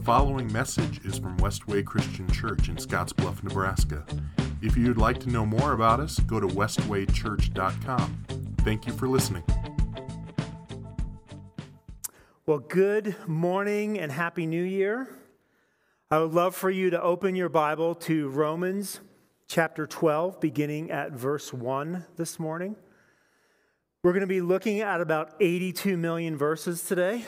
The following message is from Westway Christian Church in Scottsbluff, Nebraska. If you'd like to know more about us, go to westwaychurch.com. Thank you for listening. Well, good morning and Happy New Year. I would love for you to open your Bible to Romans chapter 12, beginning at verse 1 this morning. We're going to be looking at about 82 million verses today.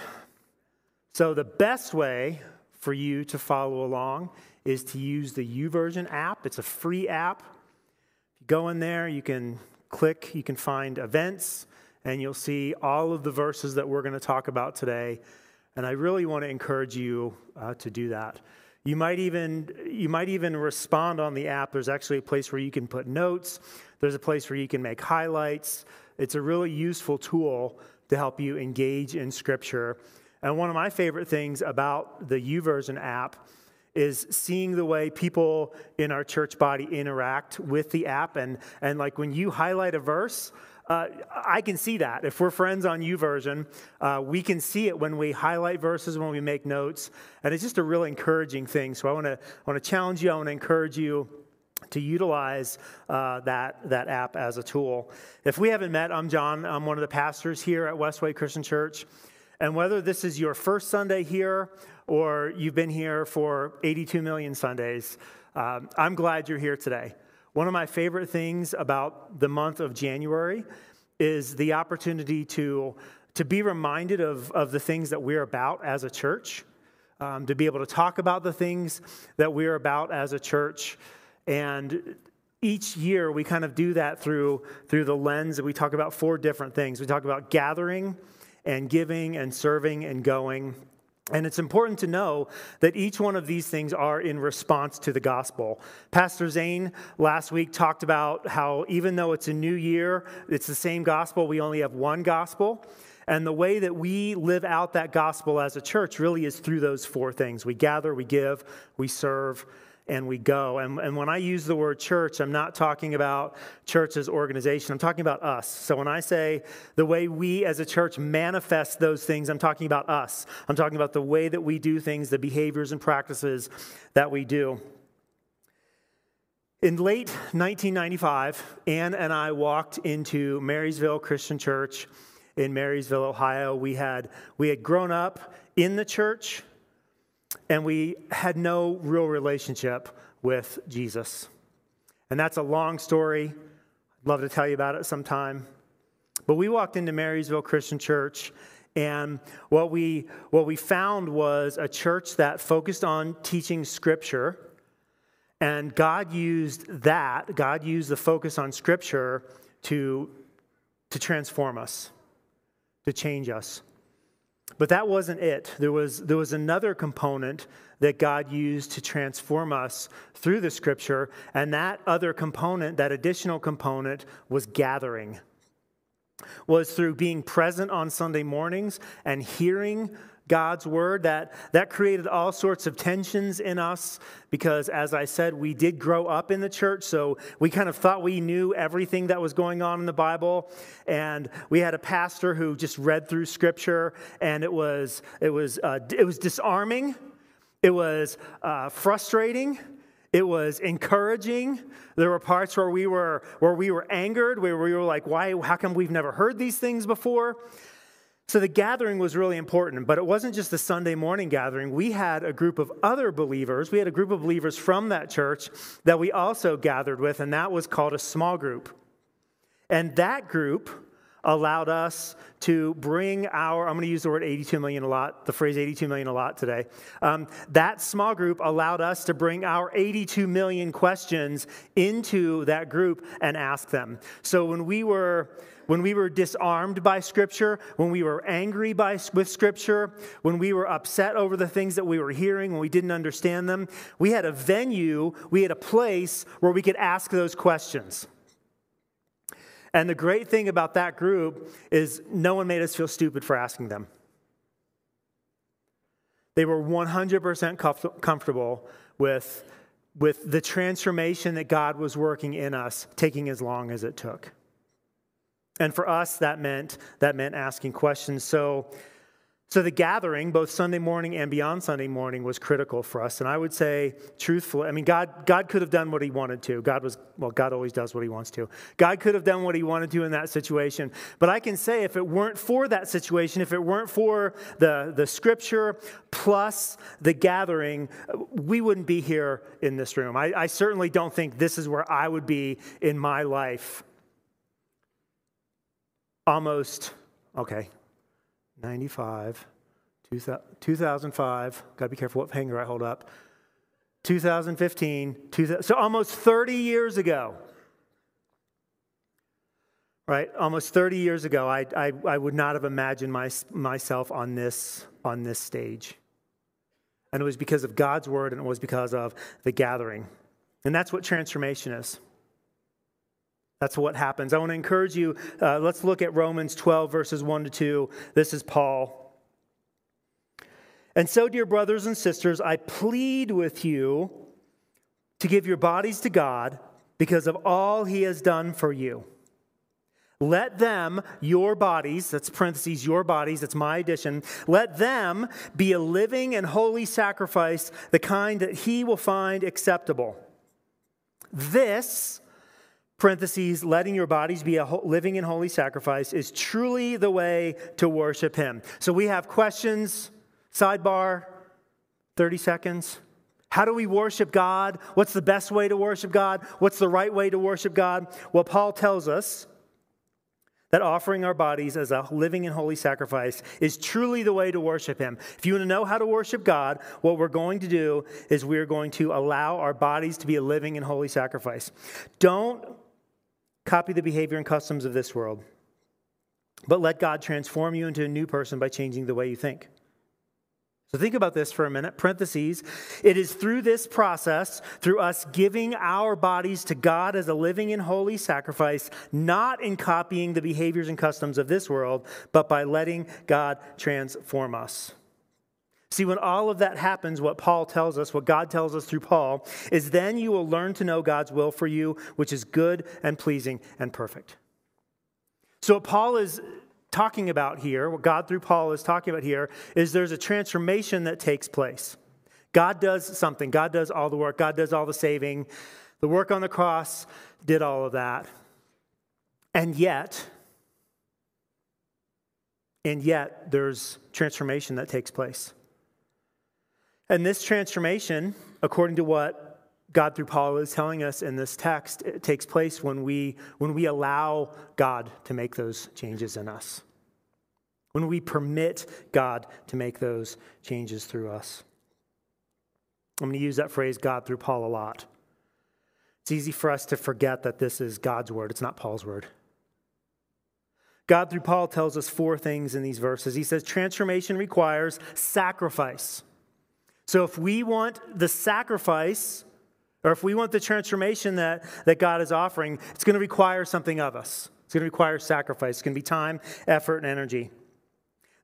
So, the best way for you to follow along is to use the YouVersion app. It's a free app. If you go in there, you can click, you can find events, and you'll see all of the verses that we're going to talk about today. And I really want to encourage you uh, to do that. You might even you might even respond on the app. There's actually a place where you can put notes. There's a place where you can make highlights. It's a really useful tool to help you engage in scripture. And one of my favorite things about the YouVersion app is seeing the way people in our church body interact with the app. And, and like when you highlight a verse, uh, I can see that. If we're friends on YouVersion, uh, we can see it when we highlight verses, when we make notes. And it's just a really encouraging thing. So I want to want to challenge you, I want to encourage you to utilize uh, that, that app as a tool. If we haven't met, I'm John. I'm one of the pastors here at Westway Christian Church. And whether this is your first Sunday here or you've been here for 82 million Sundays, um, I'm glad you're here today. One of my favorite things about the month of January is the opportunity to, to be reminded of, of the things that we're about as a church, um, to be able to talk about the things that we're about as a church. And each year we kind of do that through, through the lens that we talk about four different things. We talk about gathering, and giving and serving and going. And it's important to know that each one of these things are in response to the gospel. Pastor Zane last week talked about how even though it's a new year, it's the same gospel, we only have one gospel. And the way that we live out that gospel as a church really is through those four things we gather, we give, we serve, and we go. And, and when I use the word church, I'm not talking about church as organization, I'm talking about us. So when I say the way we as a church manifest those things, I'm talking about us. I'm talking about the way that we do things, the behaviors and practices that we do. In late 1995, Ann and I walked into Marysville Christian Church in Marysville, Ohio. We had, we had grown up in the church, and we had no real relationship with Jesus. And that's a long story. I'd love to tell you about it sometime. But we walked into Marysville Christian Church, and what we, what we found was a church that focused on teaching Scripture. And God used that, God used the focus on Scripture to, to transform us, to change us. But that wasn't it. There was, there was another component that God used to transform us through the scripture, and that other component, that additional component, was gathering. Was through being present on Sunday mornings and hearing God's word, that, that created all sorts of tensions in us because, as I said, we did grow up in the church, so we kind of thought we knew everything that was going on in the Bible. And we had a pastor who just read through scripture, and it was, it was, uh, it was disarming, it was uh, frustrating. It was encouraging. There were parts where we were where we were angered, where we were like, "Why? How come we've never heard these things before?" So the gathering was really important, but it wasn't just a Sunday morning gathering. We had a group of other believers. We had a group of believers from that church that we also gathered with, and that was called a small group. And that group allowed us to bring our, I'm going to use the word 82 million a lot, the phrase 82 million a lot today. Um, that small group allowed us to bring our 82 million questions into that group and ask them. So when we were when we were disarmed by Scripture, when we were angry by, with Scripture, when we were upset over the things that we were hearing, when we didn't understand them, we had a venue, we had a place where we could ask those questions. And the great thing about that group is no one made us feel stupid for asking them. They were 100% comfortable with, with the transformation that God was working in us taking as long as it took. And for us, that meant that meant asking questions. So, So the gathering, both Sunday morning and beyond Sunday morning, was critical for us. And I would say, truthfully, I mean, God, God could have done what he wanted to. God was, well, God always does what he wants to. God could have done what he wanted to in that situation. But I can say, if it weren't for that situation, if it weren't for the, the scripture plus the gathering, we wouldn't be here in this room. I, I certainly don't think this is where I would be in my life. Almost, okay, 95, 2005, got to be careful what finger I hold up, 2015, 2000, so almost 30 years ago. Right, almost 30 years ago, I, I, I would not have imagined my, myself on this, on this stage. And it was because of God's word and it was because of the gathering. And that's what transformation is. That's what happens. I want to encourage you. Uh, let's look at Romans 12, verses 1 to 2. This is Paul. And so, dear brothers and sisters, I plead with you to give your bodies to God because of all he has done for you. Let them, your bodies, that's parentheses, your bodies, that's my addition, let them be a living and holy sacrifice, the kind that he will find acceptable. This parentheses, letting your bodies be a living and holy sacrifice is truly the way to worship Him. So we have questions, sidebar, 30 seconds. How do we worship God? What's the best way to worship God? What's the right way to worship God? Well, Paul tells us that offering our bodies as a living and holy sacrifice is truly the way to worship Him. If you want to know how to worship God, what we're going to do is we're going to allow our bodies to be a living and holy sacrifice. Don't Copy the behavior and customs of this world. But let God transform you into a new person by changing the way you think. So think about this for a minute. Parentheses. It is through this process, through us giving our bodies to God as a living and holy sacrifice, not in copying the behaviors and customs of this world, but by letting God transform us. See, when all of that happens, what Paul tells us, what God tells us through Paul, is then you will learn to know God's will for you, which is good and pleasing and perfect. So, what Paul is talking about here, what God through Paul is talking about here, is there's a transformation that takes place. God does something, God does all the work, God does all the saving. The work on the cross did all of that. And yet, and yet, there's transformation that takes place. And this transformation, according to what God through Paul is telling us in this text, it takes place when we, when we allow God to make those changes in us. When we permit God to make those changes through us. I'm going to use that phrase, God through Paul, a lot. It's easy for us to forget that this is God's word, it's not Paul's word. God through Paul tells us four things in these verses. He says, transformation requires sacrifice. So if we want the sacrifice, or if we want the transformation that, that God is offering, it's going to require something of us. It's going to require sacrifice. It's going to be time, effort, and energy.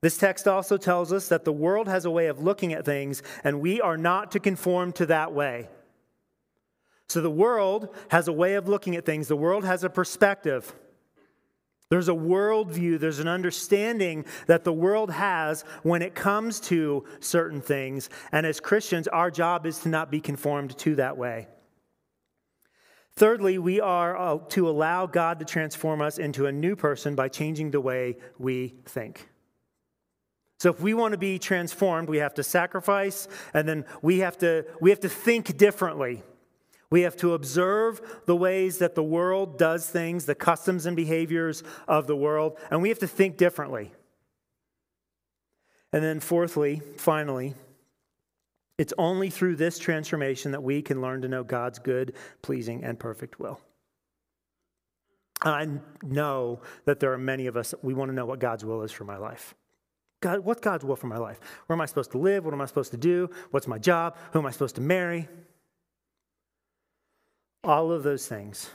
This text also tells us that the world has a way of looking at things, and we are not to conform to that way. So the world has a way of looking at things, the world has a perspective. There's a worldview, there's an understanding that the world has when it comes to certain things. And as Christians, our job is to not be conformed to that way. Thirdly, we are uh, to allow God to transform us into a new person by changing the way we think. So if we want to be transformed, we have to sacrifice and then we have to we have to think differently. We have to observe the ways that the world does things, the customs and behaviors of the world, and we have to think differently. And then, fourthly, finally, it's only through this transformation that we can learn to know God's good, pleasing, and perfect will. I know that there are many of us, we want to know what God's will is for my life. God, what's God's will for my life? Where am I supposed to live? What am I supposed to do? What's my job? Who am I supposed to marry? All of those things.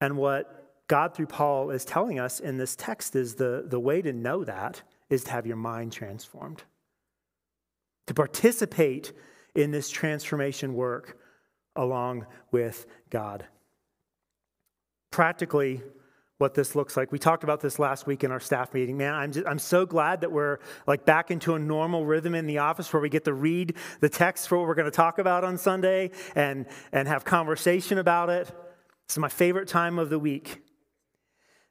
And what God through Paul is telling us in this text is the, the way to know that is to have your mind transformed. To participate in this transformation work along with God. Practically, what this looks like. We talked about this last week in our staff meeting. Man, I'm just, I'm so glad that we're like back into a normal rhythm in the office where we get to read the text for what we're going to talk about on Sunday and and have conversation about it. This is my favorite time of the week.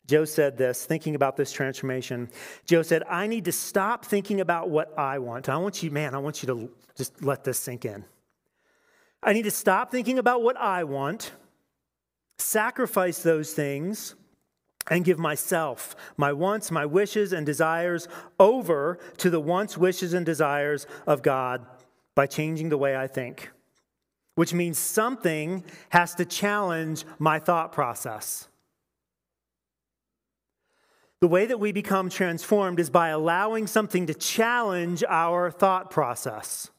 Joe said this, thinking about this transformation. Joe said, I need to stop thinking about what I want. I want you, man, I want you to just let this sink in. I need to stop thinking about what I want, sacrifice those things, and give myself, my wants, my wishes, and desires over to the wants, wishes, and desires of God by changing the way I think. Which means something has to challenge my thought process. The way that we become transformed is by allowing something to challenge our thought process.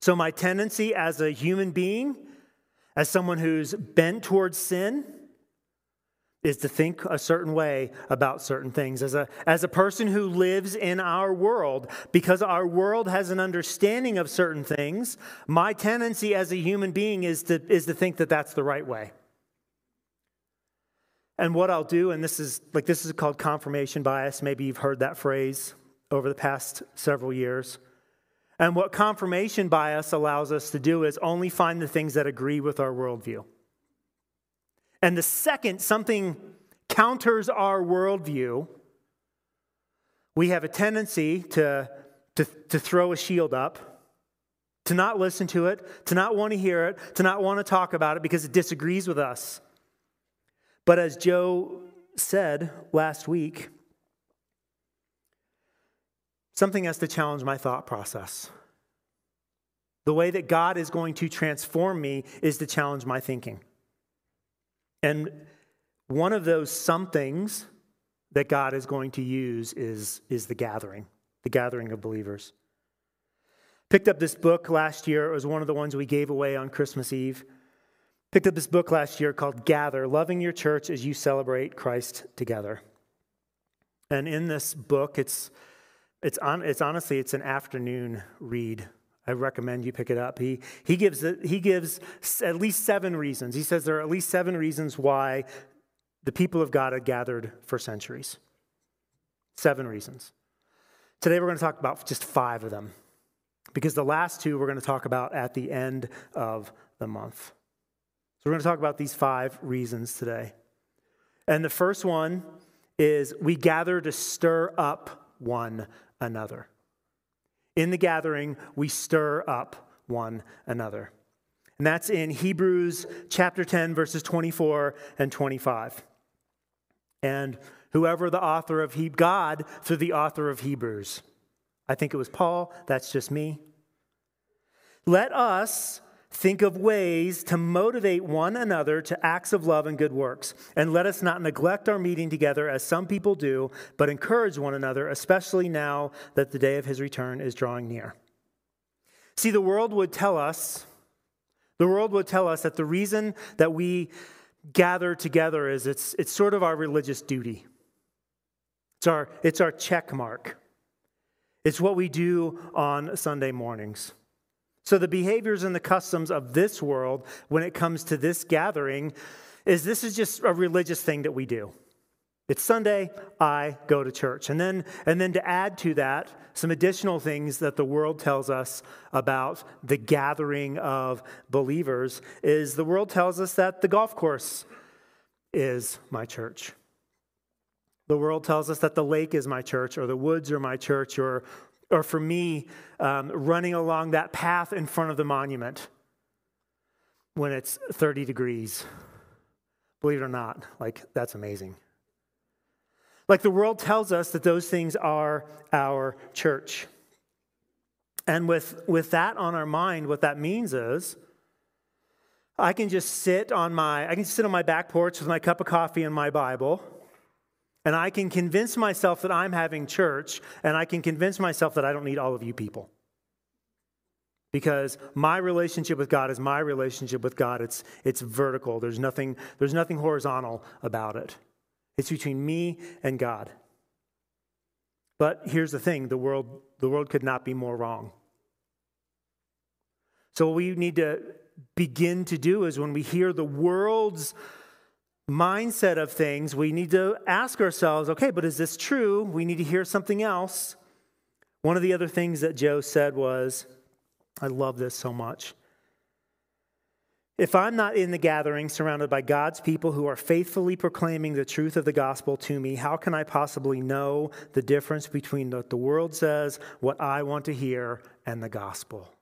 So, my tendency as a human being, as someone who's bent towards sin, is to think a certain way about certain things. As a, as a person who lives in our world, because our world has an understanding of certain things, my tendency as a human being is to, is to think that that's the right way. And what I'll do, and this is like this is called confirmation bias. Maybe you've heard that phrase over the past several years. And what confirmation bias allows us to do is only find the things that agree with our worldview. And the second something counters our worldview, we have a tendency to, to, to throw a shield up, to not listen to it, to not want to hear it, to not want to talk about it because it disagrees with us. But as Joe said last week, something has to challenge my thought process. The way that God is going to transform me is to challenge my thinking. And one of those somethings that God is going to use is, is the gathering, the gathering of believers. Picked up this book last year. It was one of the ones we gave away on Christmas Eve. Picked up this book last year called Gather Loving Your Church as You Celebrate Christ Together. And in this book, it's, it's, on, it's honestly, it's an afternoon read I recommend you pick it up. He, he, gives, he gives at least seven reasons. He says there are at least seven reasons why the people of God had gathered for centuries. Seven reasons. Today we're going to talk about just five of them because the last two we're going to talk about at the end of the month. So we're going to talk about these five reasons today. And the first one is we gather to stir up one another. In the gathering, we stir up one another. And that's in Hebrews chapter 10, verses 24 and 25. And whoever the author of He God through the author of Hebrews. I think it was Paul, that's just me. Let us Think of ways to motivate one another to acts of love and good works. And let us not neglect our meeting together as some people do, but encourage one another, especially now that the day of his return is drawing near. See, the world would tell us, the world would tell us that the reason that we gather together is it's, it's sort of our religious duty. It's our, it's our check mark. It's what we do on Sunday mornings. So, the behaviors and the customs of this world when it comes to this gathering is this is just a religious thing that we do. It's Sunday, I go to church. And then, and then to add to that, some additional things that the world tells us about the gathering of believers is the world tells us that the golf course is my church. The world tells us that the lake is my church, or the woods are my church, or, or for me, um, running along that path in front of the monument when it's 30 degrees. Believe it or not, like that's amazing. Like the world tells us that those things are our church. And with, with that on our mind, what that means is I can just sit on my I can sit on my back porch with my cup of coffee and my Bible and I can convince myself that I'm having church, and I can convince myself that I don't need all of you people. Because my relationship with God is my relationship with God. It's, it's vertical. There's nothing, there's nothing horizontal about it. It's between me and God. But here's the thing the world, the world could not be more wrong. So, what we need to begin to do is when we hear the world's mindset of things, we need to ask ourselves okay, but is this true? We need to hear something else. One of the other things that Joe said was, I love this so much. If I'm not in the gathering surrounded by God's people who are faithfully proclaiming the truth of the gospel to me, how can I possibly know the difference between what the world says, what I want to hear, and the gospel?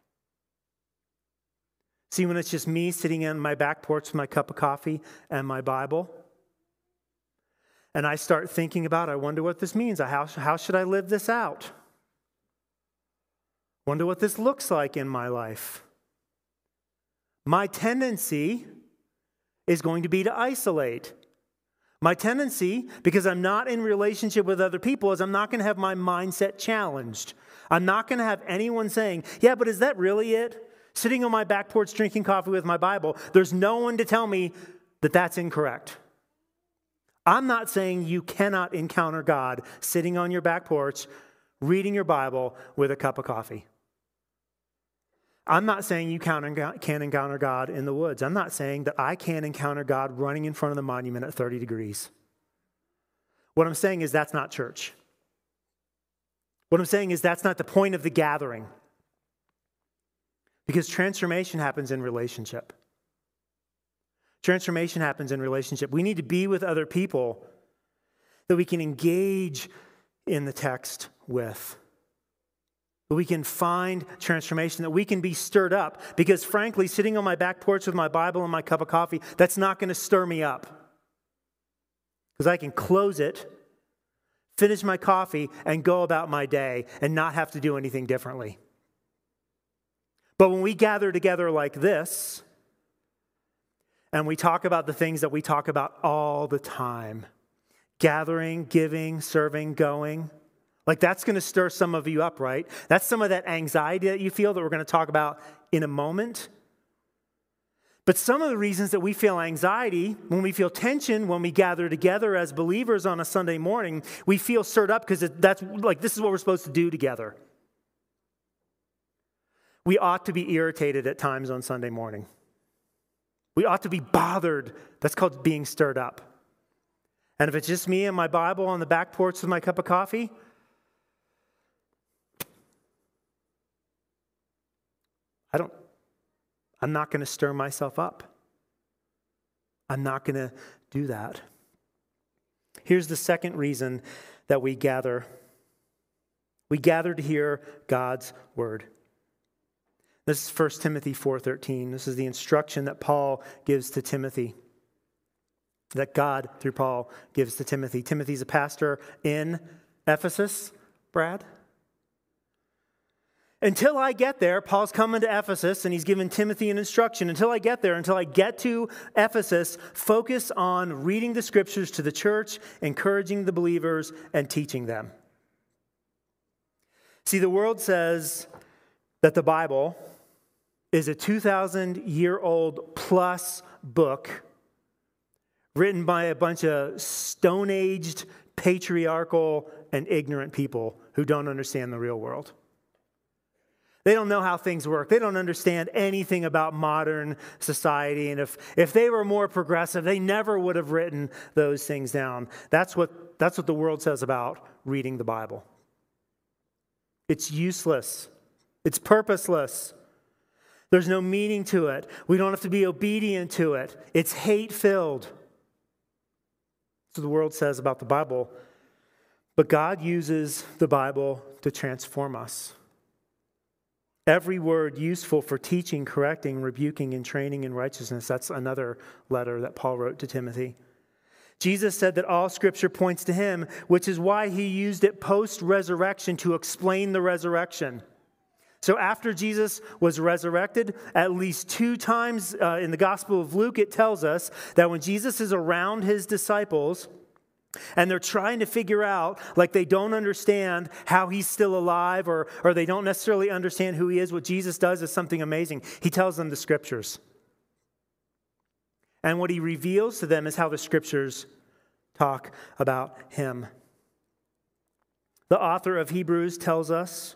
See, when it's just me sitting on my back porch with my cup of coffee and my Bible, and I start thinking about, I wonder what this means. How, how should I live this out? Wonder what this looks like in my life. My tendency is going to be to isolate. My tendency, because I'm not in relationship with other people, is I'm not going to have my mindset challenged. I'm not going to have anyone saying, Yeah, but is that really it? Sitting on my back porch drinking coffee with my Bible, there's no one to tell me that that's incorrect. I'm not saying you cannot encounter God sitting on your back porch reading your Bible with a cup of coffee. I'm not saying you can't encounter God in the woods. I'm not saying that I can't encounter God running in front of the monument at 30 degrees. What I'm saying is that's not church. What I'm saying is that's not the point of the gathering. Because transformation happens in relationship. Transformation happens in relationship. We need to be with other people that we can engage in the text with That we can find transformation, that we can be stirred up. Because frankly, sitting on my back porch with my Bible and my cup of coffee, that's not going to stir me up. Because I can close it, finish my coffee, and go about my day and not have to do anything differently. But when we gather together like this, and we talk about the things that we talk about all the time gathering, giving, serving, going like that's going to stir some of you up, right? That's some of that anxiety that you feel that we're going to talk about in a moment. But some of the reasons that we feel anxiety, when we feel tension, when we gather together as believers on a Sunday morning, we feel stirred up because that's like this is what we're supposed to do together. We ought to be irritated at times on Sunday morning. We ought to be bothered. That's called being stirred up. And if it's just me and my Bible on the back porch with my cup of coffee, I don't, I'm not going to stir myself up. I'm not going to do that. Here's the second reason that we gather we gather to hear God's word. This is 1 Timothy 4:13. This is the instruction that Paul gives to Timothy. That God through Paul gives to Timothy. Timothy's a pastor in Ephesus, Brad. Until I get there, Paul's coming to Ephesus and he's giving Timothy an instruction. Until I get there, until I get to Ephesus, focus on reading the scriptures to the church, encouraging the believers, and teaching them. See, the world says that the Bible is a 2,000 year old plus book written by a bunch of stone aged, patriarchal, and ignorant people who don't understand the real world. They don't know how things work. They don't understand anything about modern society. And if, if they were more progressive, they never would have written those things down. That's what, that's what the world says about reading the Bible. It's useless, it's purposeless. There's no meaning to it. We don't have to be obedient to it. It's hate filled. What the world says about the Bible. But God uses the Bible to transform us. Every word useful for teaching, correcting, rebuking, and training in righteousness. That's another letter that Paul wrote to Timothy. Jesus said that all scripture points to him, which is why he used it post resurrection to explain the resurrection. So, after Jesus was resurrected, at least two times uh, in the Gospel of Luke, it tells us that when Jesus is around his disciples, and they're trying to figure out, like they don't understand how he's still alive or, or they don't necessarily understand who he is. What Jesus does is something amazing. He tells them the scriptures. And what he reveals to them is how the scriptures talk about him. The author of Hebrews tells us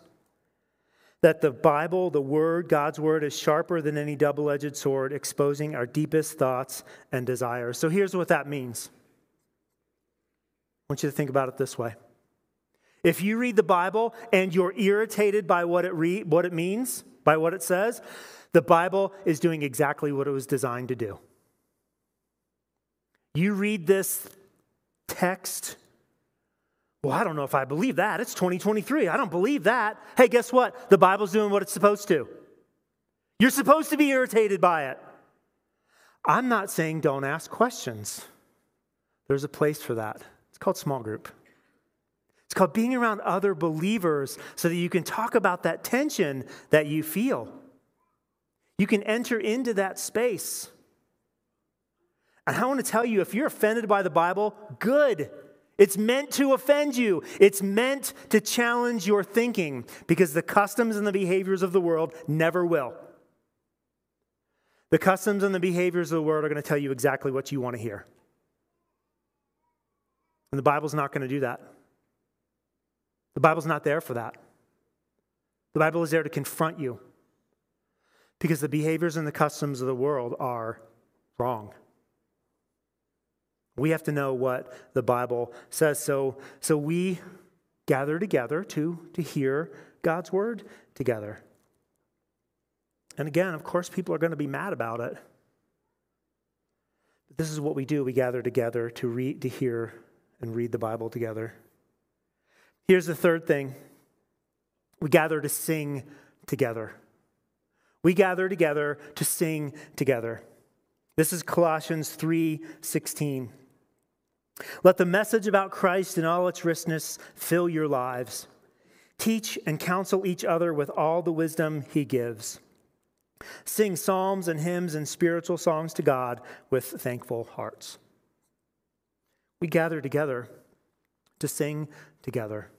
that the Bible, the Word, God's Word, is sharper than any double edged sword, exposing our deepest thoughts and desires. So here's what that means. I want you to think about it this way. If you read the Bible and you're irritated by what it, re- what it means, by what it says, the Bible is doing exactly what it was designed to do. You read this text well, I don't know if I believe that. It's 2023. I don't believe that. Hey, guess what? The Bible's doing what it's supposed to. You're supposed to be irritated by it. I'm not saying don't ask questions. There's a place for that. It's called small group. It's called being around other believers so that you can talk about that tension that you feel. You can enter into that space. And I want to tell you if you're offended by the Bible, good. It's meant to offend you. It's meant to challenge your thinking because the customs and the behaviors of the world never will. The customs and the behaviors of the world are going to tell you exactly what you want to hear. And the Bible's not going to do that. The Bible's not there for that. The Bible is there to confront you because the behaviors and the customs of the world are wrong. We have to know what the Bible says. So, so we gather together to, to hear God's word together. And again, of course, people are going to be mad about it. But this is what we do. We gather together to read, to hear, and read the Bible together. Here's the third thing we gather to sing together. We gather together to sing together. This is Colossians 3 16. Let the message about Christ in all its richness fill your lives. Teach and counsel each other with all the wisdom he gives. Sing psalms and hymns and spiritual songs to God with thankful hearts. We gather together to sing together.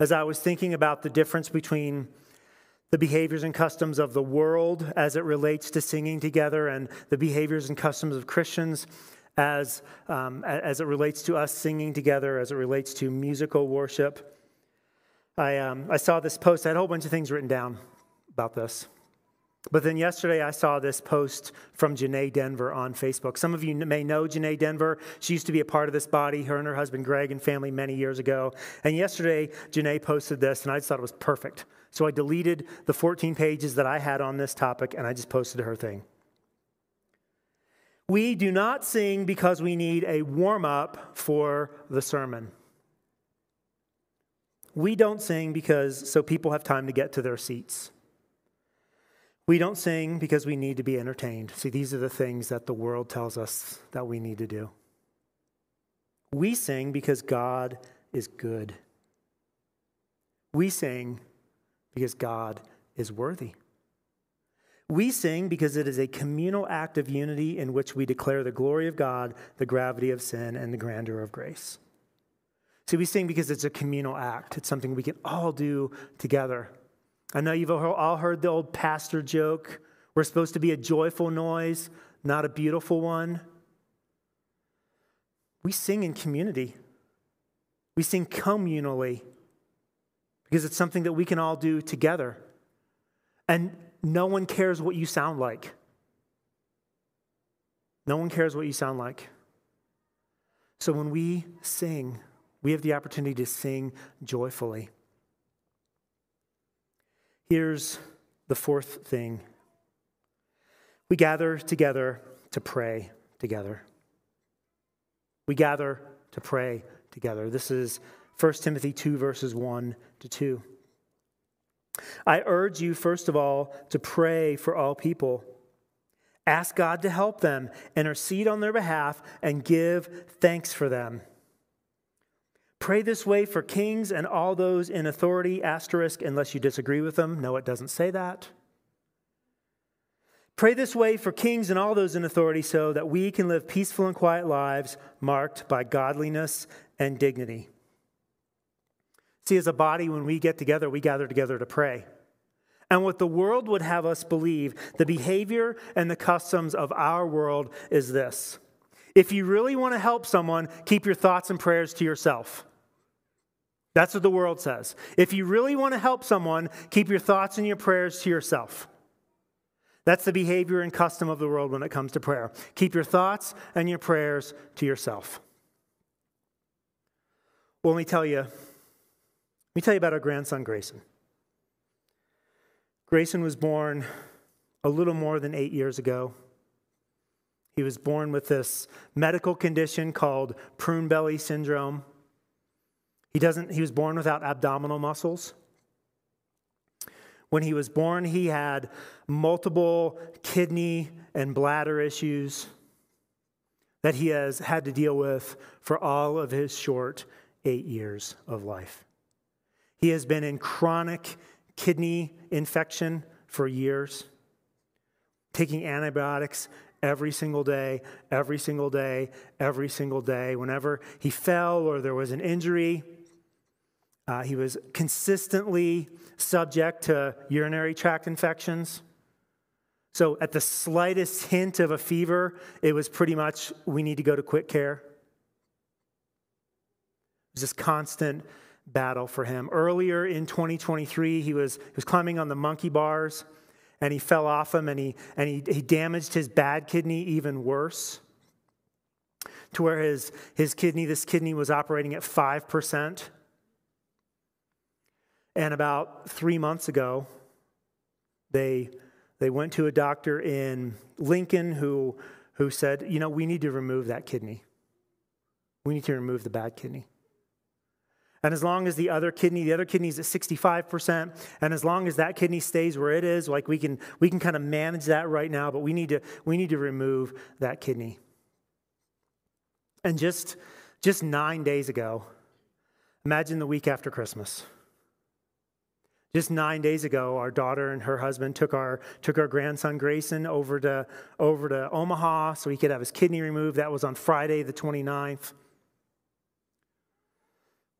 As I was thinking about the difference between the behaviors and customs of the world as it relates to singing together and the behaviors and customs of Christians, as, um, as it relates to us singing together, as it relates to musical worship. I, um, I saw this post, I had a whole bunch of things written down about this. But then yesterday, I saw this post from Janae Denver on Facebook. Some of you may know Janae Denver. She used to be a part of this body, her and her husband Greg and family many years ago. And yesterday, Janae posted this, and I just thought it was perfect. So I deleted the 14 pages that I had on this topic, and I just posted her thing. We do not sing because we need a warm up for the sermon. We don't sing because so people have time to get to their seats. We don't sing because we need to be entertained. See, these are the things that the world tells us that we need to do. We sing because God is good. We sing because God is worthy. We sing because it is a communal act of unity in which we declare the glory of God, the gravity of sin, and the grandeur of grace. See, we sing because it's a communal act. It's something we can all do together. I know you've all heard the old pastor joke. We're supposed to be a joyful noise, not a beautiful one. We sing in community. We sing communally because it's something that we can all do together. And no one cares what you sound like. No one cares what you sound like. So when we sing, we have the opportunity to sing joyfully. Here's the fourth thing we gather together to pray together. We gather to pray together. This is 1 Timothy 2, verses 1 to 2. I urge you, first of all, to pray for all people. Ask God to help them, intercede on their behalf, and give thanks for them. Pray this way for kings and all those in authority, asterisk, unless you disagree with them. No, it doesn't say that. Pray this way for kings and all those in authority so that we can live peaceful and quiet lives marked by godliness and dignity. See, as a body, when we get together, we gather together to pray. And what the world would have us believe, the behavior and the customs of our world is this. If you really want to help someone, keep your thoughts and prayers to yourself. That's what the world says. If you really want to help someone, keep your thoughts and your prayers to yourself. That's the behavior and custom of the world when it comes to prayer. Keep your thoughts and your prayers to yourself. Well, let me tell you, let me tell you about our grandson, Grayson. Grayson was born a little more than eight years ago. He was born with this medical condition called prune belly syndrome. He, doesn't, he was born without abdominal muscles. When he was born, he had multiple kidney and bladder issues that he has had to deal with for all of his short eight years of life. He has been in chronic kidney infection for years, taking antibiotics every single day, every single day, every single day. Whenever he fell or there was an injury, uh, he was consistently subject to urinary tract infections. So, at the slightest hint of a fever, it was pretty much we need to go to quick care. It was just constant battle for him. Earlier in 2023, he was, he was climbing on the monkey bars and he fell off them and, he, and he, he damaged his bad kidney even worse to where his, his kidney, this kidney was operating at 5%. And about three months ago, they, they went to a doctor in Lincoln who, who said, you know, we need to remove that kidney. We need to remove the bad kidney. And as long as the other kidney, the other kidney is at 65%, and as long as that kidney stays where it is, like we can we can kind of manage that right now, but we need to we need to remove that kidney. And just just 9 days ago, imagine the week after Christmas. Just nine days ago, our daughter and her husband took our took our grandson Grayson over to over to Omaha so he could have his kidney removed. That was on Friday the 29th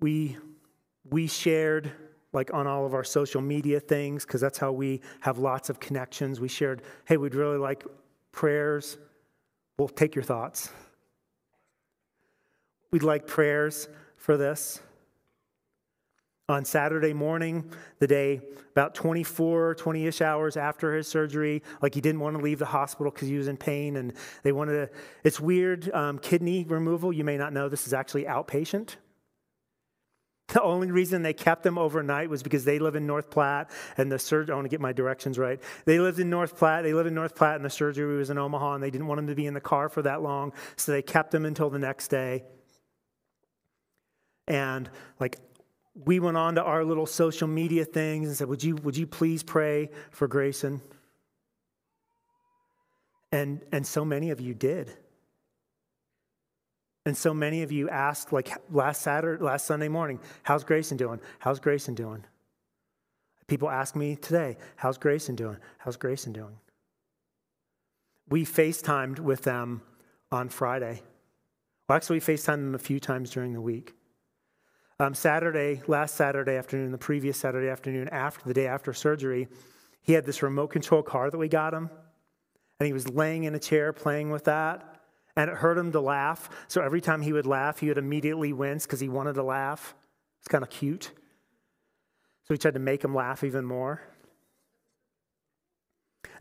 we we shared like on all of our social media things because that's how we have lots of connections. We shared hey we'd really like prayers. We'll take your thoughts. We'd like prayers for this. On saturday morning the day about 24 20ish hours after his surgery like he didn't want to leave the hospital because he was in pain and they wanted to it's weird um, kidney removal you may not know this is actually outpatient the only reason they kept them overnight was because they live in North Platte and the surgery, I want to get my directions right. They lived in North Platte, they live in North Platte and the surgery was in Omaha and they didn't want them to be in the car for that long, so they kept them until the next day. And like we went on to our little social media things and said, Would you, would you please pray for Grayson? And, and so many of you did. And so many of you asked, like last Saturday, last Sunday morning, how's Grayson doing? How's Grayson doing? People ask me today, how's Grayson doing? How's Grayson doing? We FaceTimed with them on Friday. Well, actually, we FaceTimed them a few times during the week. Um, Saturday, last Saturday afternoon, the previous Saturday afternoon, after the day after surgery, he had this remote control car that we got him, and he was laying in a chair playing with that and it hurt him to laugh. So every time he would laugh, he would immediately wince because he wanted to laugh. It's kind of cute. So we tried to make him laugh even more.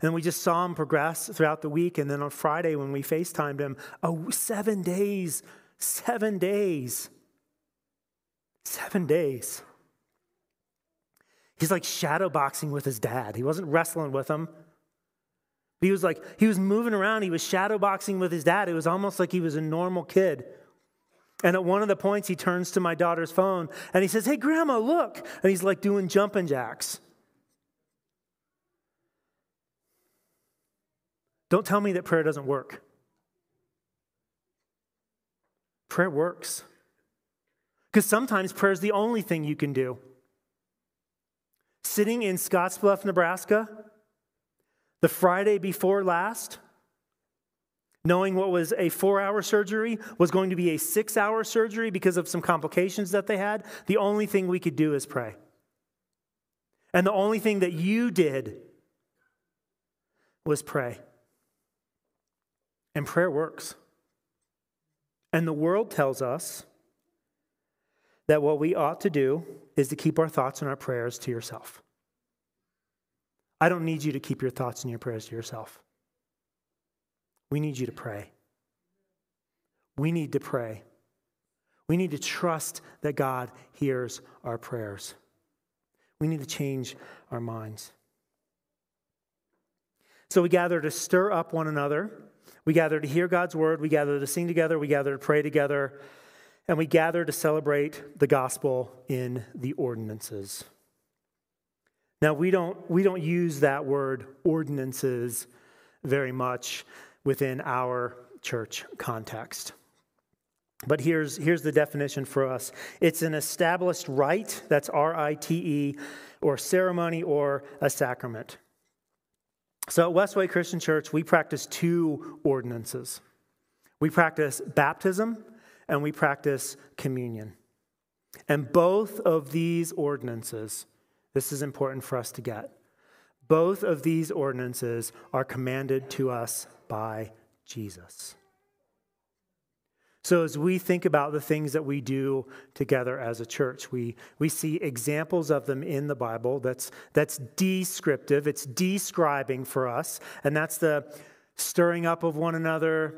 And we just saw him progress throughout the week. And then on Friday, when we FaceTimed him, oh, seven days, seven days, seven days. He's like shadow boxing with his dad. He wasn't wrestling with him. He was like, he was moving around. He was shadowboxing with his dad. It was almost like he was a normal kid. And at one of the points, he turns to my daughter's phone and he says, Hey, Grandma, look. And he's like doing jumping jacks. Don't tell me that prayer doesn't work. Prayer works. Because sometimes prayer is the only thing you can do. Sitting in Scottsbluff, Nebraska, the Friday before last, knowing what was a four hour surgery was going to be a six hour surgery because of some complications that they had, the only thing we could do is pray. And the only thing that you did was pray. And prayer works. And the world tells us that what we ought to do is to keep our thoughts and our prayers to yourself. I don't need you to keep your thoughts and your prayers to yourself. We need you to pray. We need to pray. We need to trust that God hears our prayers. We need to change our minds. So we gather to stir up one another. We gather to hear God's word. We gather to sing together. We gather to pray together. And we gather to celebrate the gospel in the ordinances. Now, we don't, we don't use that word ordinances very much within our church context. But here's, here's the definition for us it's an established rite, that's R I T E, or ceremony or a sacrament. So at Westway Christian Church, we practice two ordinances we practice baptism and we practice communion. And both of these ordinances, this is important for us to get, both of these ordinances are commanded to us by Jesus. So, as we think about the things that we do together as a church, we, we see examples of them in the Bible that's, that's descriptive, it's describing for us, and that's the stirring up of one another,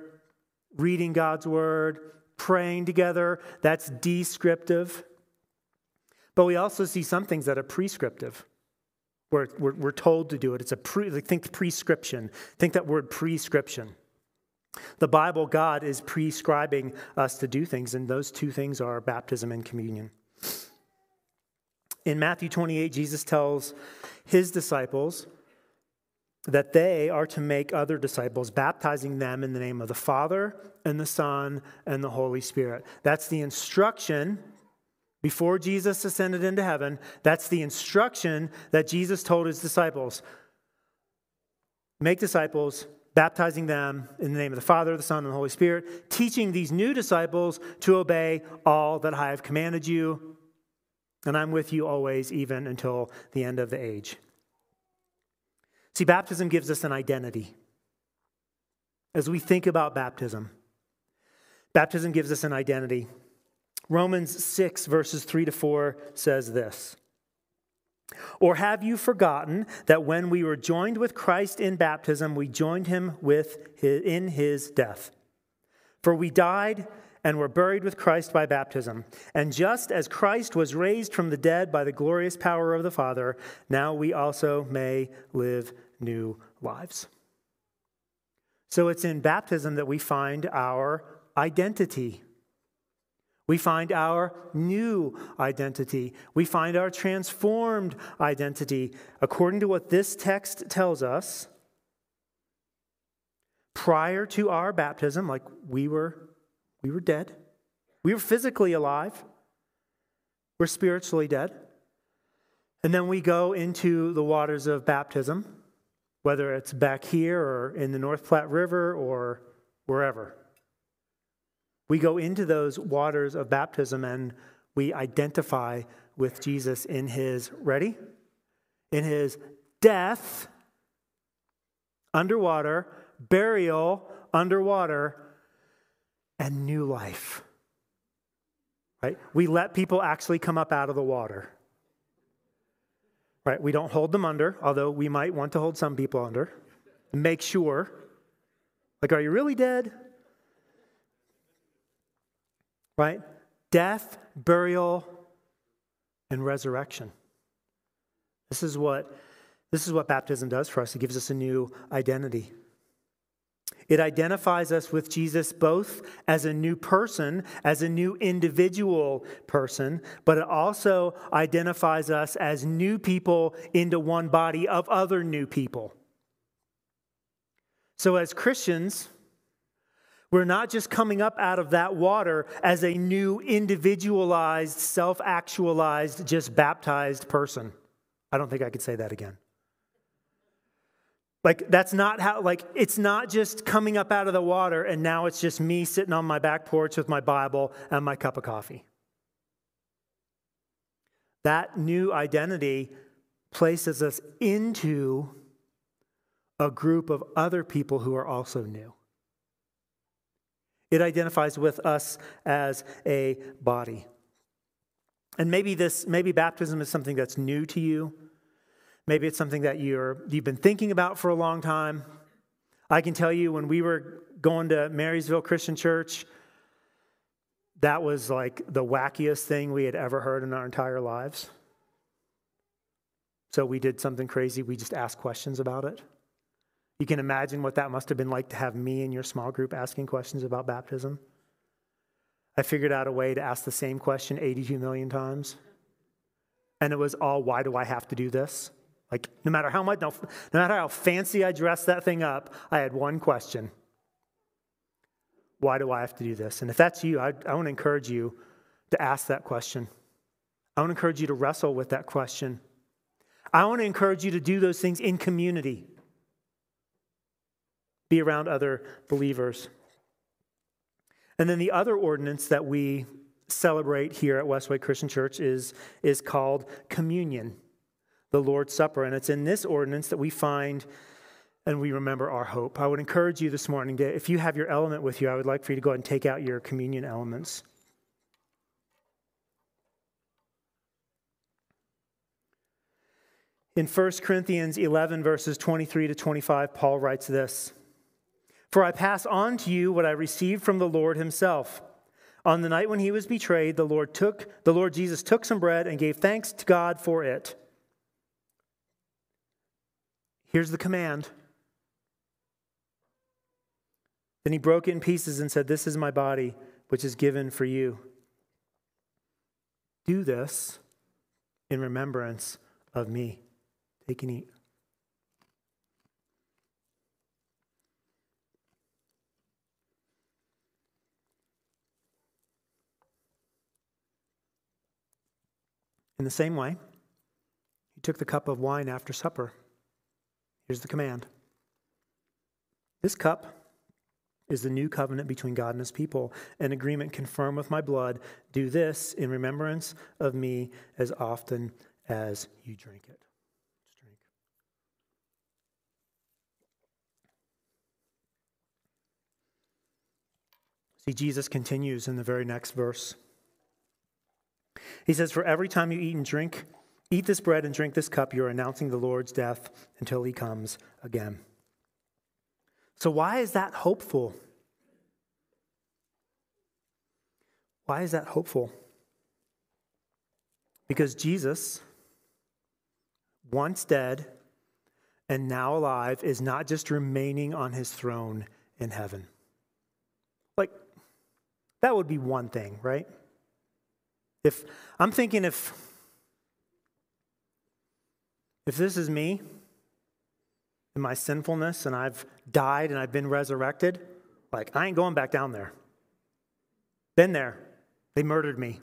reading God's word, praying together, that's descriptive. But we also see some things that are prescriptive. We're, we're, we're told to do it. It's a pre, think prescription. Think that word prescription. The Bible, God is prescribing us to do things, and those two things are baptism and communion. In Matthew 28, Jesus tells his disciples that they are to make other disciples, baptizing them in the name of the Father and the Son and the Holy Spirit. That's the instruction before Jesus ascended into heaven. That's the instruction that Jesus told his disciples make disciples, baptizing them in the name of the Father, the Son, and the Holy Spirit, teaching these new disciples to obey all that I have commanded you. And I'm with you always, even until the end of the age. See, baptism gives us an identity. As we think about baptism, baptism gives us an identity. Romans 6, verses 3 to 4 says this or have you forgotten that when we were joined with Christ in baptism, we joined him with his, in his death? For we died and were buried with Christ by baptism. And just as Christ was raised from the dead by the glorious power of the Father, now we also may live new lives. So it's in baptism that we find our identity. We find our new identity. We find our transformed identity. According to what this text tells us, prior to our baptism, like we were, we were dead. We were physically alive. We're spiritually dead. And then we go into the waters of baptism, whether it's back here or in the North Platte River or wherever. We go into those waters of baptism and we identify with Jesus in his, ready? In his death underwater, burial underwater, and new life. Right? We let people actually come up out of the water. Right? We don't hold them under, although we might want to hold some people under. Make sure. Like, are you really dead? Right? Death, burial, and resurrection. This is what this is what baptism does for us. It gives us a new identity. It identifies us with Jesus both as a new person, as a new individual person, but it also identifies us as new people into one body of other new people. So, as Christians, we're not just coming up out of that water as a new individualized, self actualized, just baptized person. I don't think I could say that again. Like, that's not how, like, it's not just coming up out of the water and now it's just me sitting on my back porch with my Bible and my cup of coffee. That new identity places us into a group of other people who are also new. It identifies with us as a body. And maybe this, maybe baptism is something that's new to you. Maybe it's something that you're, you've been thinking about for a long time. I can tell you when we were going to Marysville Christian Church, that was like the wackiest thing we had ever heard in our entire lives. So we did something crazy. We just asked questions about it. You can imagine what that must have been like to have me in your small group asking questions about baptism. I figured out a way to ask the same question 82 million times. And it was all, why do I have to do this? Like, no matter how much, no, no matter how fancy I dressed that thing up, I had one question Why do I have to do this? And if that's you, I, I want to encourage you to ask that question. I want to encourage you to wrestle with that question. I want to encourage you to do those things in community, be around other believers. And then the other ordinance that we celebrate here at Westway Christian Church is, is called communion the Lord's Supper. And it's in this ordinance that we find and we remember our hope. I would encourage you this morning to, if you have your element with you, I would like for you to go ahead and take out your communion elements. In 1 Corinthians 11, verses 23 to 25, Paul writes this For I pass on to you what I received from the Lord himself. On the night when he was betrayed, the Lord took the Lord Jesus took some bread and gave thanks to God for it. Here's the command. Then he broke it in pieces and said, This is my body, which is given for you. Do this in remembrance of me. Take and eat. In the same way, he took the cup of wine after supper. Here's the command This cup is the new covenant between God and his people, an agreement confirmed with my blood. Do this in remembrance of me as often as you drink it. Drink. See, Jesus continues in the very next verse. He says, For every time you eat and drink, Eat this bread and drink this cup, you're announcing the Lord's death until he comes again. So, why is that hopeful? Why is that hopeful? Because Jesus, once dead and now alive, is not just remaining on his throne in heaven. Like, that would be one thing, right? If I'm thinking if if this is me in my sinfulness and I've died and I've been resurrected, like, I ain't going back down there. Been there. They murdered me.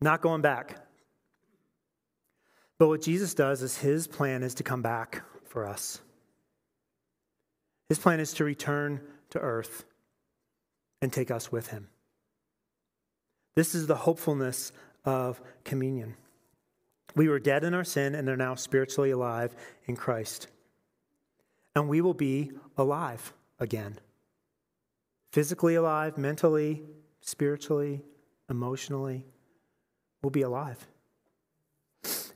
Not going back. But what Jesus does is his plan is to come back for us. His plan is to return to earth and take us with him. This is the hopefulness of communion. We were dead in our sin and are now spiritually alive in Christ. And we will be alive again. Physically alive, mentally, spiritually, emotionally. We'll be alive.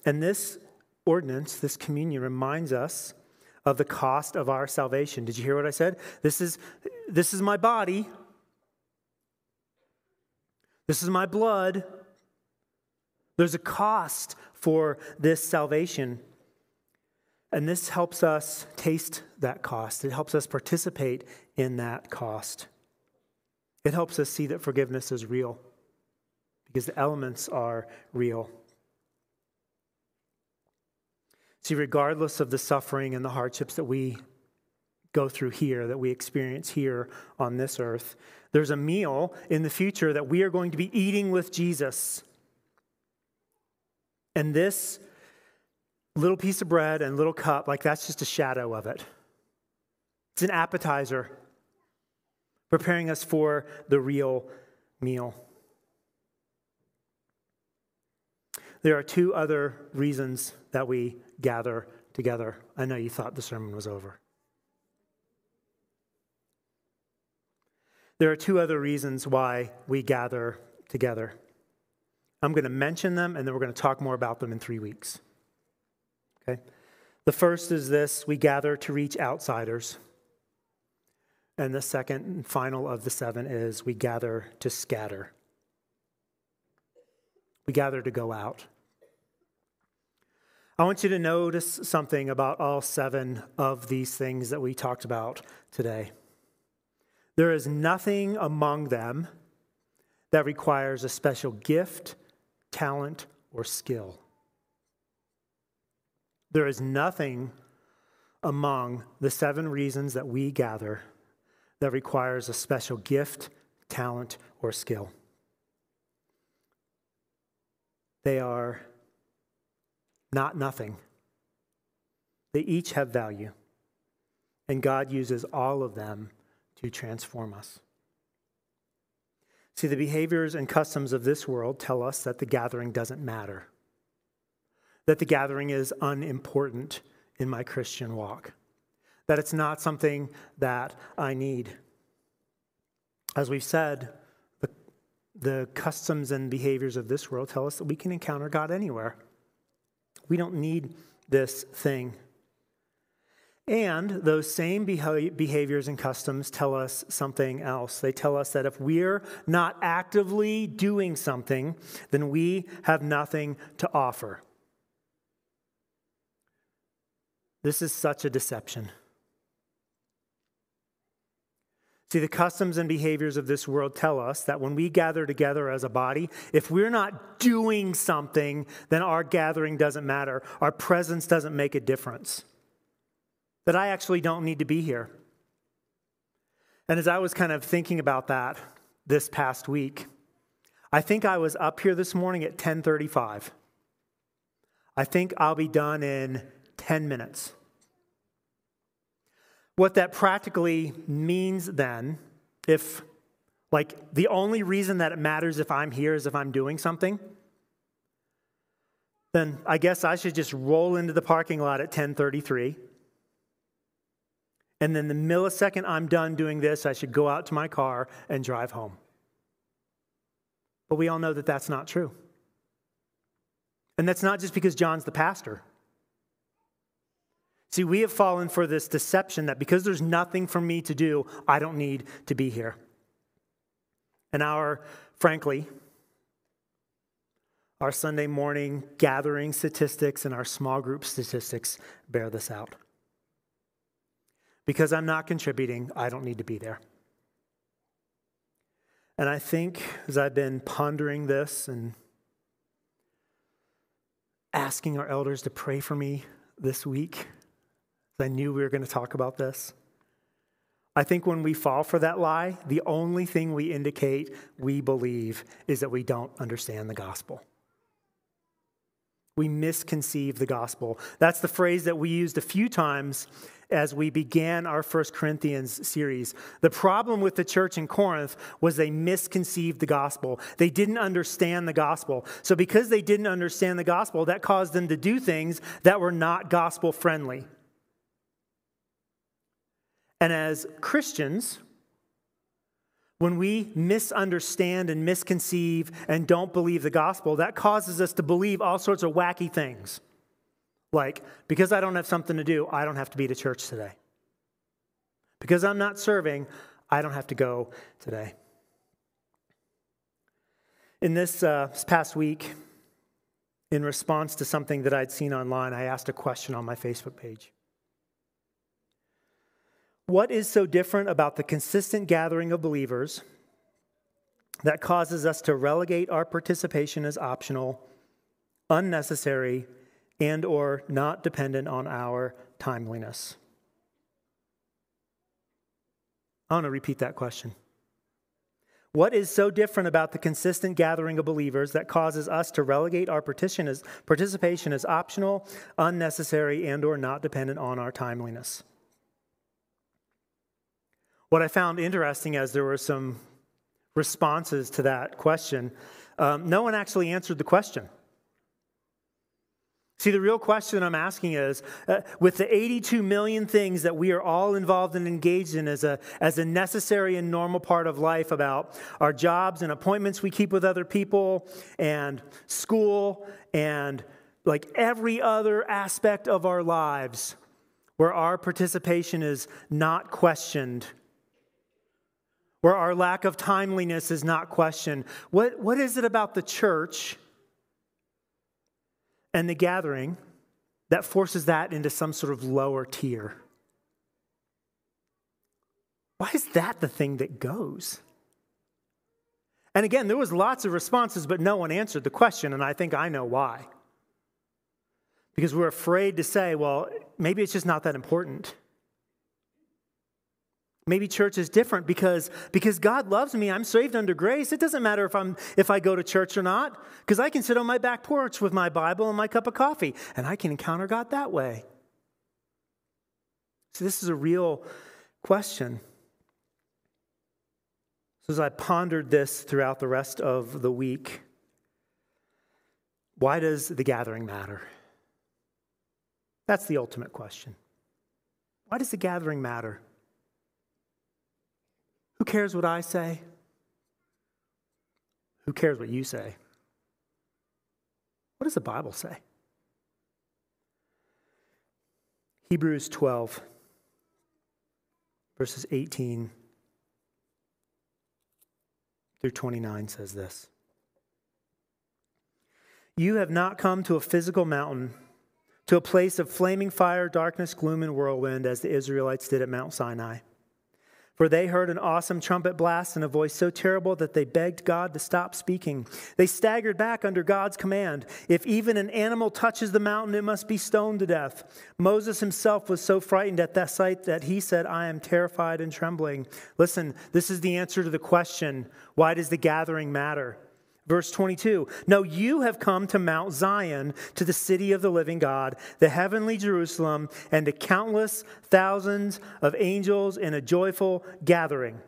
And this ordinance, this communion, reminds us of the cost of our salvation. Did you hear what I said? This is, this is my body. This is my blood. There's a cost for this salvation. And this helps us taste that cost. It helps us participate in that cost. It helps us see that forgiveness is real because the elements are real. See, regardless of the suffering and the hardships that we go through here, that we experience here on this earth, there's a meal in the future that we are going to be eating with Jesus. And this little piece of bread and little cup, like that's just a shadow of it. It's an appetizer, preparing us for the real meal. There are two other reasons that we gather together. I know you thought the sermon was over. There are two other reasons why we gather together. I'm going to mention them, and then we're going to talk more about them in three weeks. Okay? The first is this we gather to reach outsiders. And the second and final of the seven is we gather to scatter. We gather to go out. I want you to notice something about all seven of these things that we talked about today. There is nothing among them that requires a special gift, talent, or skill. There is nothing among the seven reasons that we gather that requires a special gift, talent, or skill. They are not nothing. They each have value, and God uses all of them to transform us. See, the behaviors and customs of this world tell us that the gathering doesn't matter, that the gathering is unimportant in my Christian walk, that it's not something that I need. As we've said, the, the customs and behaviors of this world tell us that we can encounter God anywhere. We don't need this thing. And those same behaviors and customs tell us something else. They tell us that if we're not actively doing something, then we have nothing to offer. This is such a deception. See, the customs and behaviors of this world tell us that when we gather together as a body, if we're not doing something, then our gathering doesn't matter. Our presence doesn't make a difference. That I actually don't need to be here. And as I was kind of thinking about that this past week, I think I was up here this morning at 1035. I think I'll be done in 10 minutes. What that practically means then, if like the only reason that it matters if I'm here is if I'm doing something, then I guess I should just roll into the parking lot at 1033. And then the millisecond I'm done doing this, I should go out to my car and drive home. But we all know that that's not true. And that's not just because John's the pastor. See, we have fallen for this deception that because there's nothing for me to do, I don't need to be here. And our, frankly, our Sunday morning gathering statistics and our small group statistics bear this out. Because I'm not contributing, I don't need to be there. And I think as I've been pondering this and asking our elders to pray for me this week, I knew we were going to talk about this. I think when we fall for that lie, the only thing we indicate we believe is that we don't understand the gospel. We misconceive the gospel. That's the phrase that we used a few times as we began our First Corinthians series. The problem with the church in Corinth was they misconceived the gospel. They didn't understand the gospel. So, because they didn't understand the gospel, that caused them to do things that were not gospel friendly. And as Christians, when we misunderstand and misconceive and don't believe the gospel, that causes us to believe all sorts of wacky things. Like, because I don't have something to do, I don't have to be to church today. Because I'm not serving, I don't have to go today. In this, uh, past week, in response to something that I'd seen online, I asked a question on my Facebook page. What is so different about the consistent gathering of believers that causes us to relegate our participation as optional, unnecessary, and or not dependent on our timeliness? I want to repeat that question. What is so different about the consistent gathering of believers that causes us to relegate our participation as optional, unnecessary, and or not dependent on our timeliness? What I found interesting as there were some responses to that question, um, no one actually answered the question. See, the real question I'm asking is uh, with the 82 million things that we are all involved and engaged in as a, as a necessary and normal part of life about our jobs and appointments we keep with other people and school and like every other aspect of our lives where our participation is not questioned, where our lack of timeliness is not questioned. What, what is it about the church? And the gathering that forces that into some sort of lower tier. Why is that the thing that goes? And again, there was lots of responses, but no one answered the question, and I think I know why. Because we're afraid to say, well, maybe it's just not that important. Maybe church is different because, because God loves me. I'm saved under grace. It doesn't matter if, I'm, if I go to church or not because I can sit on my back porch with my Bible and my cup of coffee and I can encounter God that way. So, this is a real question. So, as I pondered this throughout the rest of the week, why does the gathering matter? That's the ultimate question. Why does the gathering matter? Who cares what I say? Who cares what you say? What does the Bible say? Hebrews 12, verses 18 through 29 says this You have not come to a physical mountain, to a place of flaming fire, darkness, gloom, and whirlwind, as the Israelites did at Mount Sinai. For they heard an awesome trumpet blast and a voice so terrible that they begged God to stop speaking. They staggered back under God's command. If even an animal touches the mountain, it must be stoned to death. Moses himself was so frightened at that sight that he said, I am terrified and trembling. Listen, this is the answer to the question why does the gathering matter? Verse 22 No, you have come to Mount Zion, to the city of the living God, the heavenly Jerusalem, and to countless thousands of angels in a joyful gathering.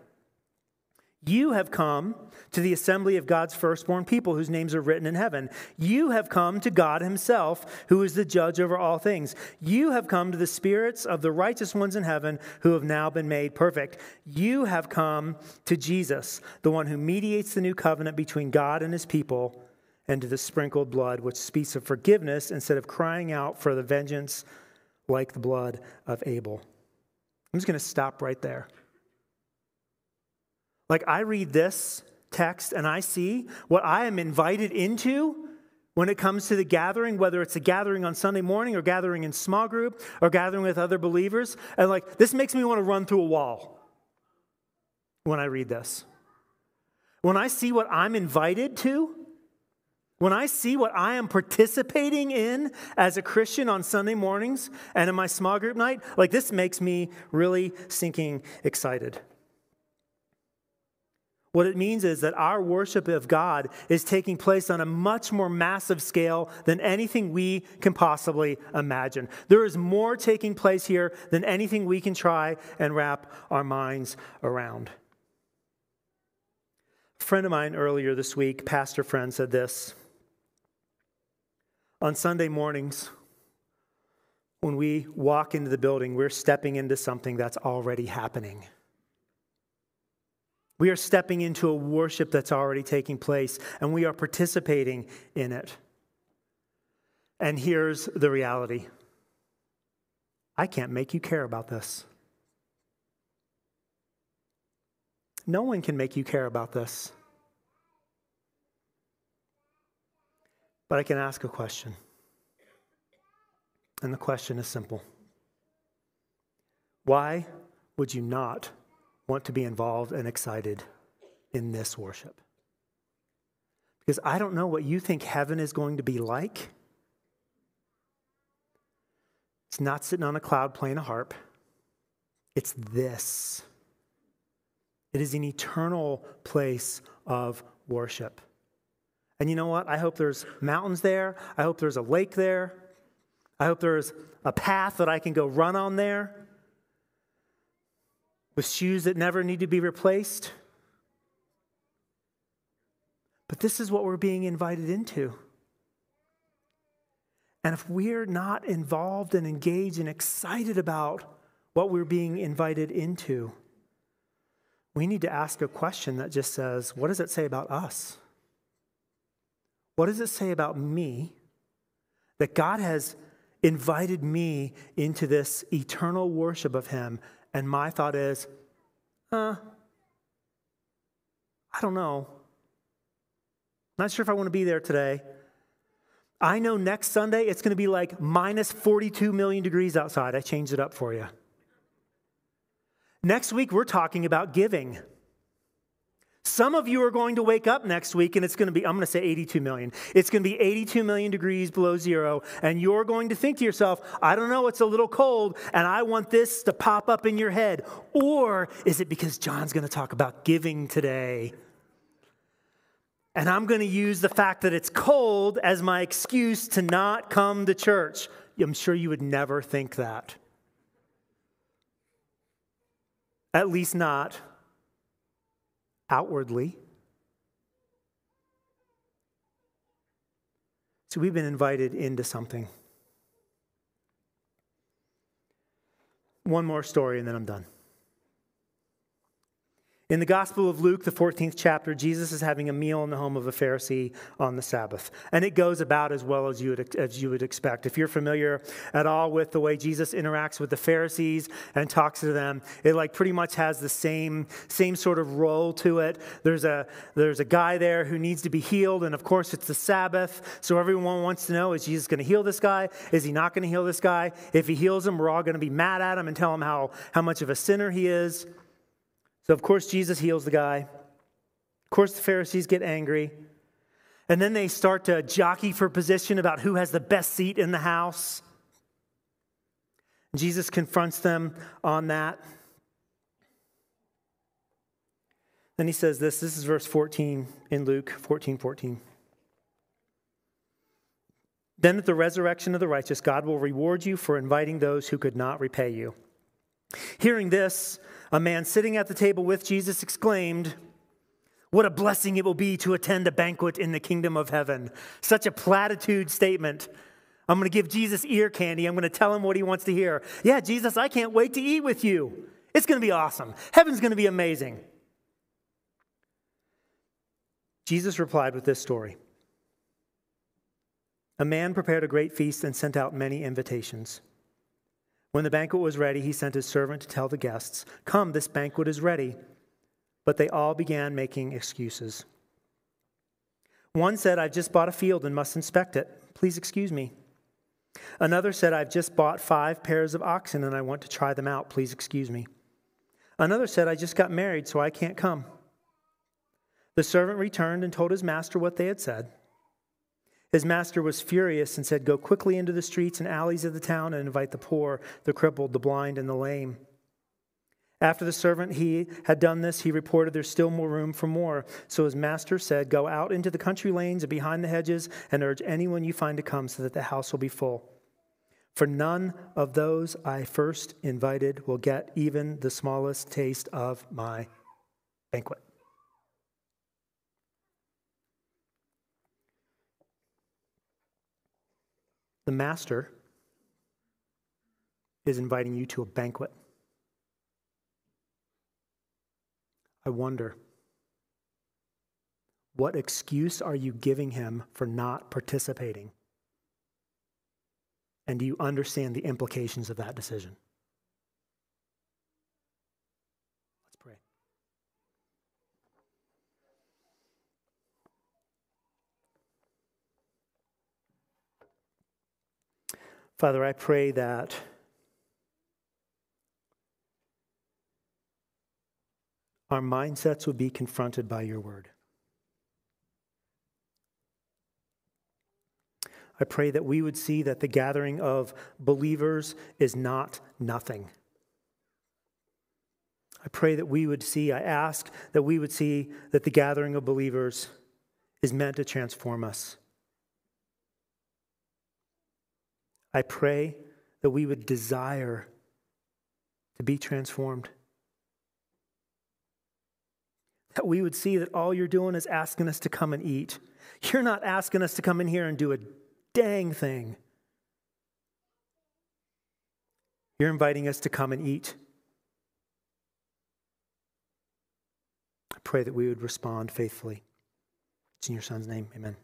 You have come to the assembly of God's firstborn people whose names are written in heaven. You have come to God Himself, who is the judge over all things. You have come to the spirits of the righteous ones in heaven who have now been made perfect. You have come to Jesus, the one who mediates the new covenant between God and His people, and to the sprinkled blood, which speaks of forgiveness instead of crying out for the vengeance like the blood of Abel. I'm just going to stop right there. Like, I read this text and I see what I am invited into when it comes to the gathering, whether it's a gathering on Sunday morning or gathering in small group or gathering with other believers. And like, this makes me want to run through a wall when I read this. When I see what I'm invited to, when I see what I am participating in as a Christian on Sunday mornings and in my small group night, like this makes me really sinking excited. What it means is that our worship of God is taking place on a much more massive scale than anything we can possibly imagine. There is more taking place here than anything we can try and wrap our minds around. A friend of mine earlier this week, pastor friend, said this On Sunday mornings, when we walk into the building, we're stepping into something that's already happening. We are stepping into a worship that's already taking place, and we are participating in it. And here's the reality I can't make you care about this. No one can make you care about this. But I can ask a question. And the question is simple Why would you not want to be involved and excited in this worship. Because I don't know what you think heaven is going to be like. It's not sitting on a cloud playing a harp, it's this. It is an eternal place of worship. And you know what? I hope there's mountains there. I hope there's a lake there. I hope there's a path that I can go run on there with shoes that never need to be replaced. But this is what we're being invited into. And if we're not involved and engaged and excited about what we're being invited into, we need to ask a question that just says, What does it say about us? What does it say about me that God has invited me into this eternal worship of Him? And my thought is, uh, I don't know. Not sure if I want to be there today. I know next Sunday it's going to be like minus 42 million degrees outside. I changed it up for you. Next week, we're talking about giving. Some of you are going to wake up next week and it's going to be, I'm going to say 82 million. It's going to be 82 million degrees below zero. And you're going to think to yourself, I don't know, it's a little cold and I want this to pop up in your head. Or is it because John's going to talk about giving today? And I'm going to use the fact that it's cold as my excuse to not come to church. I'm sure you would never think that. At least not outwardly. So we've been invited into something. One more story and then I'm done. In the Gospel of Luke, the 14th chapter, Jesus is having a meal in the home of a Pharisee on the Sabbath. And it goes about as well as you, would, as you would expect. If you're familiar at all with the way Jesus interacts with the Pharisees and talks to them, it like pretty much has the same, same sort of role to it. There's a, there's a guy there who needs to be healed, and of course it's the Sabbath. So everyone wants to know, is Jesus going to heal this guy? Is he not going to heal this guy? If he heals him, we're all going to be mad at him and tell him how, how much of a sinner he is. So, of course, Jesus heals the guy. Of course, the Pharisees get angry. And then they start to jockey for position about who has the best seat in the house. Jesus confronts them on that. Then he says this this is verse 14 in Luke 14 14. Then at the resurrection of the righteous, God will reward you for inviting those who could not repay you. Hearing this, a man sitting at the table with Jesus exclaimed, What a blessing it will be to attend a banquet in the kingdom of heaven. Such a platitude statement. I'm going to give Jesus ear candy. I'm going to tell him what he wants to hear. Yeah, Jesus, I can't wait to eat with you. It's going to be awesome. Heaven's going to be amazing. Jesus replied with this story A man prepared a great feast and sent out many invitations. When the banquet was ready, he sent his servant to tell the guests, Come, this banquet is ready. But they all began making excuses. One said, I've just bought a field and must inspect it. Please excuse me. Another said, I've just bought five pairs of oxen and I want to try them out. Please excuse me. Another said, I just got married, so I can't come. The servant returned and told his master what they had said. His master was furious and said, Go quickly into the streets and alleys of the town and invite the poor, the crippled, the blind, and the lame. After the servant he had done this, he reported there's still more room for more. So his master said, Go out into the country lanes and behind the hedges and urge anyone you find to come so that the house will be full. For none of those I first invited will get even the smallest taste of my banquet. The master is inviting you to a banquet. I wonder, what excuse are you giving him for not participating? And do you understand the implications of that decision? Father, I pray that our mindsets would be confronted by your word. I pray that we would see that the gathering of believers is not nothing. I pray that we would see, I ask that we would see that the gathering of believers is meant to transform us. I pray that we would desire to be transformed. That we would see that all you're doing is asking us to come and eat. You're not asking us to come in here and do a dang thing. You're inviting us to come and eat. I pray that we would respond faithfully. It's in your son's name. Amen.